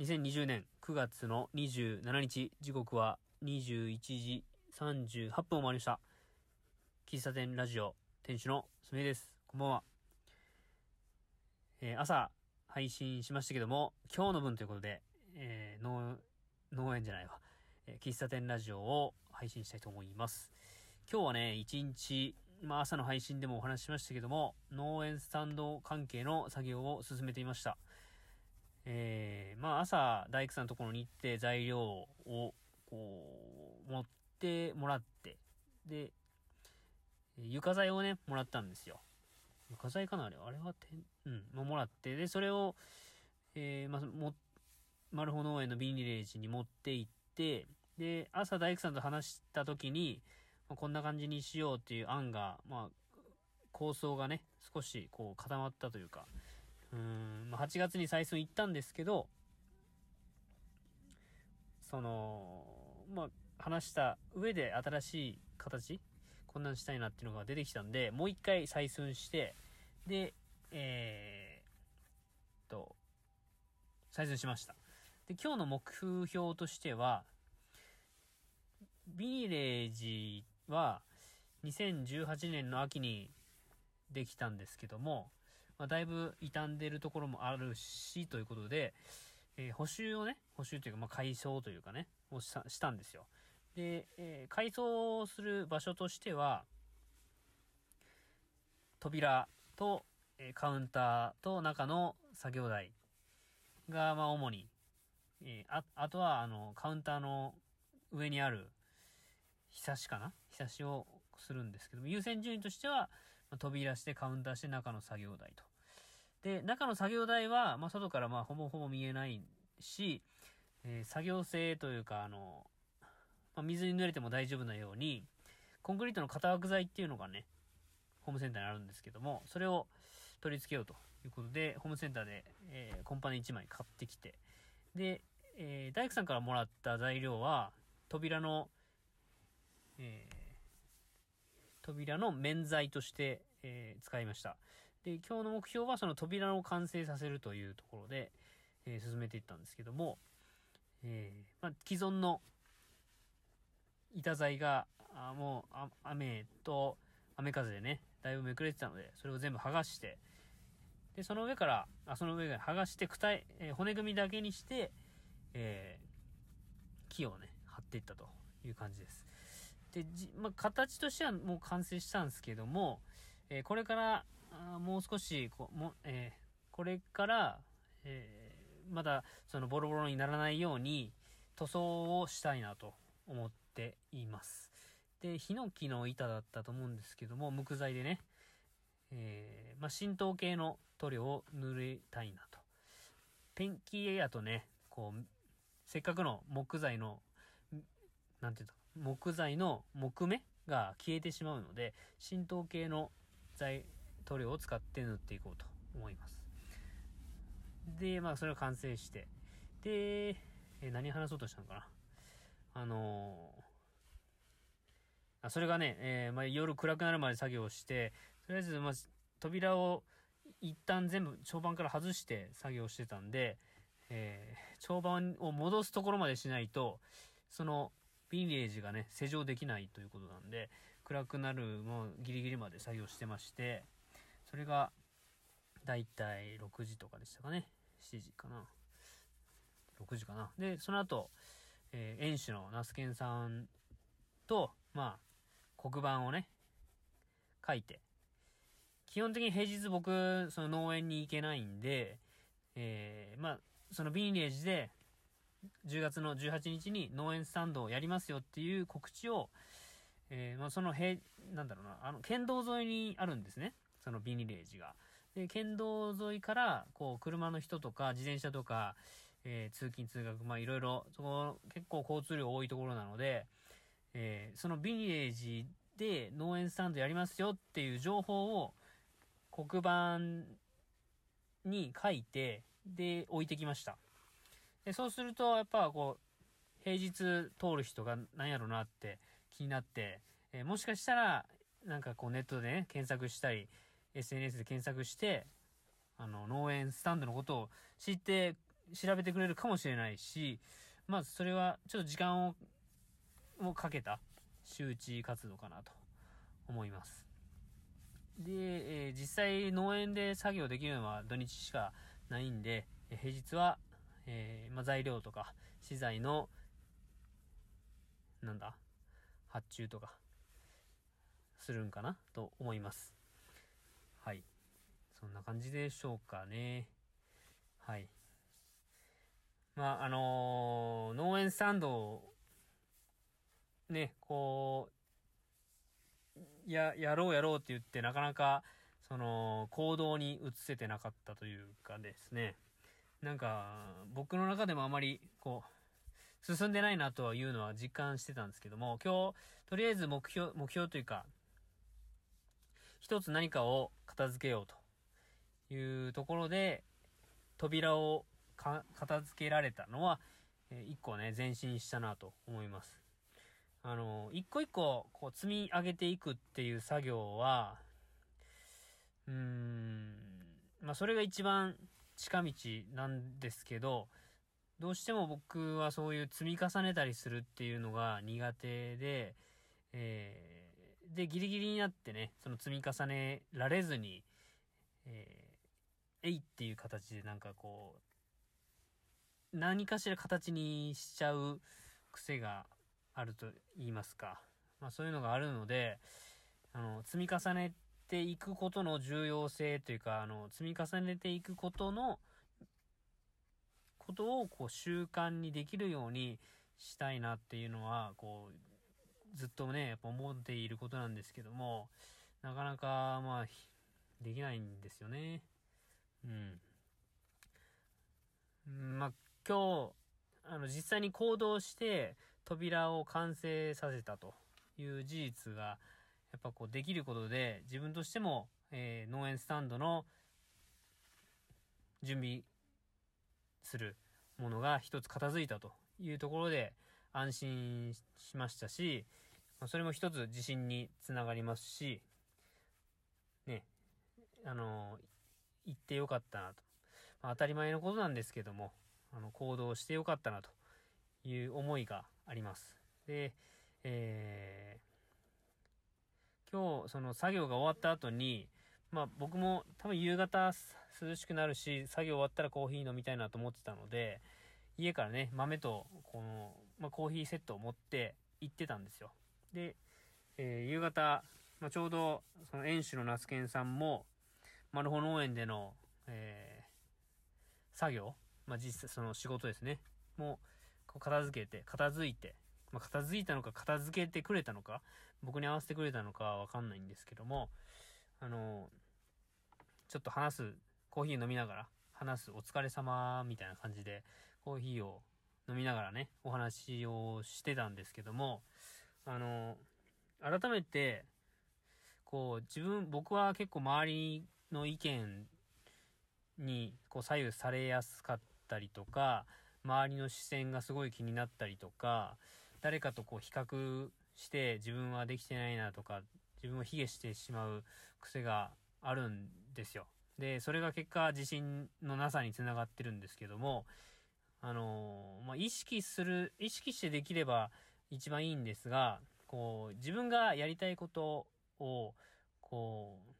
2020年9月の27日、時刻は21時38分を回りました。喫茶店ラジオ、店主のすみです。こんばんは。えー、朝、配信しましたけども、今日の分ということで、えー、農、農園じゃないわ。えー、喫茶店ラジオを配信したいと思います。今日はね、一日、まあ朝の配信でもお話ししましたけども、農園スタンド関係の作業を進めていました。えー、まあ朝、大工さんのところに行って材料を、こう、持ってもらって、で、床材をね、もらったんですよ。床材かなあれあれはてん、うん、ま、もらって、で、それを、えー、まあ、も、マルホ農園のビニレージに持って行って、で、朝大工さんと話した時に、まあ、こんな感じにしようっていう案が、まあ、構想がね、少しこう固まったというか、うん、まあ、8月に採寸行ったんですけど、その、まあ、話した上で新しい形こんなんしたいなっていうのが出てきたんで、もう一回採寸して、で、えー、と、採寸しました。で、今日の目標としては、ビニレージは2018年の秋にできたんですけども、まあ、だいぶ傷んでるところもあるし、ということで、えー、補修をね、補修というか、まあ、改装というかね、をしたしたんですよ。で、えー、改装する場所としては、扉と、えー、カウンターと中の作業台が、まあ、主に、えー、あ、あとは、あの、カウンターの上にある、ひさしかな？ひさしをするんですけども、優先順位としては、まあ、扉してカウンターして中の作業台と。で、中の作業台は、まあ、外からまあ、ほぼほぼ見えないし、えー、作業性というか、あの、まあ、水に濡れても大丈夫なように、コンクリートの型枠材っていうのがね、ホームセンターにあるんですけども、それを取り付けようということで、ホームセンターで、えー、コンパネ1枚買ってきて、で、えー、大工さんからもらった材料は、扉の、えー、扉の面材として、えー、使いました。で、今日の目標はその扉を完成させるというところで、えー、進めていったんですけども、えー、まあ、既存の板材が、あもう、あ雨と、雨風でね、だいぶめくれてたので、それを全部剥がして、で、その上から、あ、その上から剥がして、躯体、えー、骨組みだけにして、えー、木をね、張っていったという感じです。で、じ、まあ、形としてはもう完成したんですけども、えー、これから、もう少し、こ、も、えー、これから、えー、まだ、そのボロボロにならないように、塗装をしたいなと思っています。で、ヒノキの板だったと思うんですけども、木材でね、えー、まあ、浸透系の塗料を塗りたいなと。ペンキエアとね、こう、せっかくの木材の、なんていうの、木材の木目が消えてしまうので、浸透系の材、塗料を使って塗っていこうと思います。で、まあ、それを完成して。で、え何話そうとしたのかなあのーあ、それがね、えー、まあ、夜暗くなるまで作業して、とりあえず、まあ、扉を一旦全部長板から外して作業してたんで、えー、長板を戻すところまでしないと、その、ビンレージがね、施錠できないということなんで、暗くなるもうギリギリまで作業してまして、それが、だいたい6時とかでしたかね。7時かな。6時かな。で、その後、えー、園主のナスケンさんと、まあ、黒板をね、書いて。基本的に平日僕、その農園に行けないんで、えー、まあ、そのビンレージで、10月の18日に農園スタンドをやりますよっていう告知を、えー、まあ、その平、なんだろうな、あの、県道沿いにあるんですね。そのビニレージが。で、県道沿いから、こう、車の人とか、自転車とか、えー、通勤通学、まあ、いろいろ、そこ、結構交通量多いところなので、えー、そのビニレージで農園スタンドやりますよっていう情報を黒板に書いて、で、置いてきました。で、そうすると、やっぱこう、平日通る人が何やろなって気になって、えー、もしかしたら、なんかこうネットでね、検索したり、SNS で検索して、あの、農園スタンドのことを知って、調べてくれるかもしれないし、まずそれはちょっと時間を、をかけた周知活動かなと思います。で、えー、実際農園で作業できるのは土日しかないんで、平日は、えー、まあ、材料とか資材の、なんだ、発注とか、するんかなと思います。はい。そんな感じでしょうかね。はい。まあ、あのー、農園スタンドを、ね、こう、や、やろうやろうって言ってなかなか、その、行動に移せてなかったというかですね。なんか、僕の中でもあまり、こう、進んでないなとはいうのは実感してたんですけども、今日、とりあえず目標、目標というか、一つ何かを片付けようというところで、扉を片付けられたのは、えー、一個ね、前進したなと思います。あの、一個一個、こう、積み上げていくっていう作業は、うーん、まあ、それが一番近道なんですけど、どうしても僕はそういう積み重ねたりするっていうのが苦手で、えー、で、ギリギリになってね、その積み重ねられずに、えー、えいっていう形でなんかこう、何かしら形にしちゃう癖があると言いますか。まあそういうのがあるので、あの、積み重ねていくことの重要性というか、あの、積み重ねていくことの、ことをこう習慣にできるようにしたいなっていうのは、こう、ずっとね、やっぱ思っていることなんですけども、なかなか、まあ、できないんですよね。うん。まあ、今日、あの、実際に行動して、扉を完成させたという事実が、やっぱこうできることで、自分としても、えー、農園スタンドの準備するものが一つ片付いたというところで安心しましたし、ま、それも一つ自信につながりますし、ね、あの、行ってよかったなと。まあ、当たり前のことなんですけども、あの、行動してよかったなという思いがあります。で、えー、今日、その作業が終わった後に、まあ僕も多分夕方涼しくなるし、作業終わったらコーヒー飲みたいなと思ってたので、家からね、豆と、この、まあコーヒーセットを持って行ってたんですよ。で、えー、夕方、まあちょうど、その園主のナスケンさんも、マルホ農園での、えー、作業、まあ実際その仕事ですね、も、う片付けて、片付いて、まあ、片付いたのか片付けてくれたのか、僕に合わせてくれたのかわかんないんですけども、あの、ちょっと話す、コーヒー飲みながら、話すお疲れ様みたいな感じで、コーヒーを飲みながらね、お話をしてたんですけども、あの、改めて、こう、自分、僕は結構周りの意見に、こう、左右されやすかったりとか、周りの視線がすごい気になったりとか、誰かとこう比較して自分はできてないなとか、自分を卑下してしまう癖があるんですよ。で、それが結果自信のなさにつながってるんですけども、あのー、まあ、意識する、意識してできれば一番いいんですが、こう、自分がやりたいことを、こう、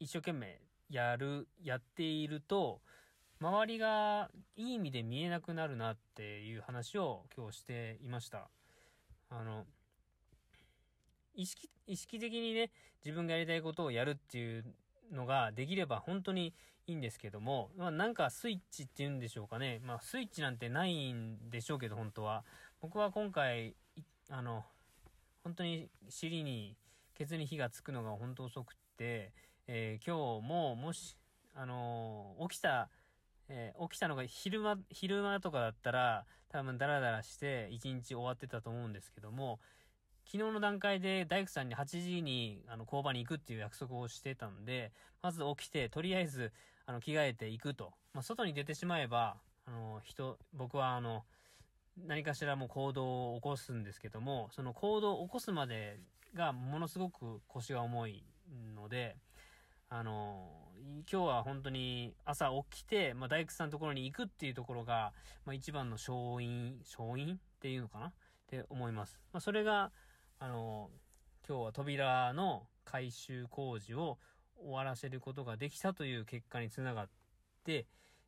一生懸命やる、やっていると、周りがいい意味で見えなくなるなっていう話を今日していました。あの、意識、意識的にね、自分がやりたいことをやるっていうのができれば本当にいいんですけども、まあなんかスイッチっていうんでしょうかね。まあスイッチなんてないんでしょうけど本当は。僕は今回、あの、本当に尻に、ケツに火がつくのが本当遅くって、えー、今日ももし、あのー、起きたえー、起きたのが昼間、昼間とかだったら、多分ダラダラして一日終わってたと思うんですけども、昨日の段階で大工さんに8時に、あの、工場に行くっていう約束をしてたんで、まず起きて、とりあえず、あの、着替えていくと。まあ、外に出てしまえば、あの、人、僕はあの、何かしらも行動を起こすんですけども、その行動を起こすまでがものすごく腰が重いので、あの、今日は本当に朝起きて、まあ、大工さんのところに行くっていうところが、まあ、一番の勝因、勝因っていうのかな？って思います。まあ、それが、あの、今日は扉の改修工事を終わらせることができたという結果につながって、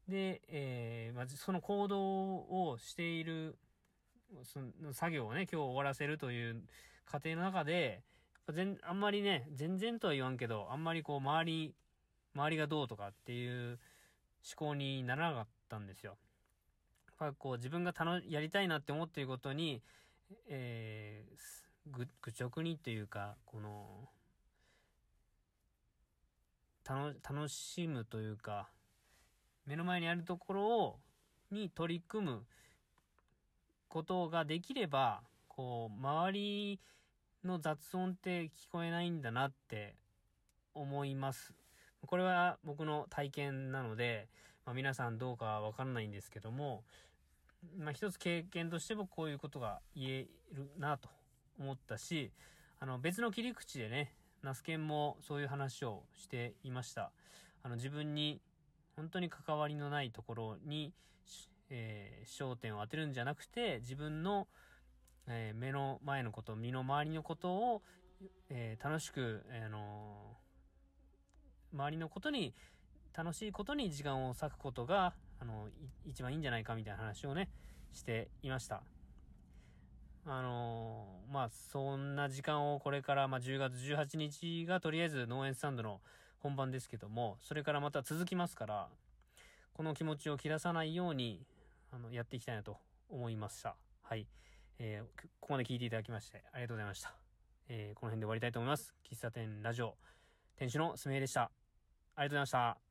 で、えー、まあ、その行動をしている、その作業をね、今日終わらせるという過程の中で、全、あんまりね、全然とは言わんけど、あんまりこう、周り、周りがどうとかっていう思考にならなかったんですよ。やっぱこう、自分が楽、やりたいなって思っていることに、えー、ぐ、愚直にっていうか、この、楽、楽しむというか、目の前にあるところを、に取り組むことができれば、こう、周りの雑音って聞こえないんだなって思います。これは僕の体験なので、まあ、皆さんどうかわかんないんですけども、まあ、一つ経験としてもこういうことが言えるなと思ったし、あの別の切り口でね、ナスケンもそういう話をしていました。あの自分に本当に関わりのないところに、えー、焦点を当てるんじゃなくて、自分の、えー、目の前のこと、身の回りのことを、えー、楽しく、あの周りのことに、楽しいことに時間を割くことが、あの、一番いいんじゃないかみたいな話をね、していました。あのー、まあ、そんな時間をこれから、まあ、10月18日がとりあえず農園スタンドの本番ですけども、それからまた続きますから、この気持ちを切らさないように、あの、やっていきたいなと思いました。はい。えー、ここまで聞いていただきましてありがとうございました。えー、この辺で終わりたいと思います。喫茶店ラジオ、店主のすみえでした。ありがとうございました。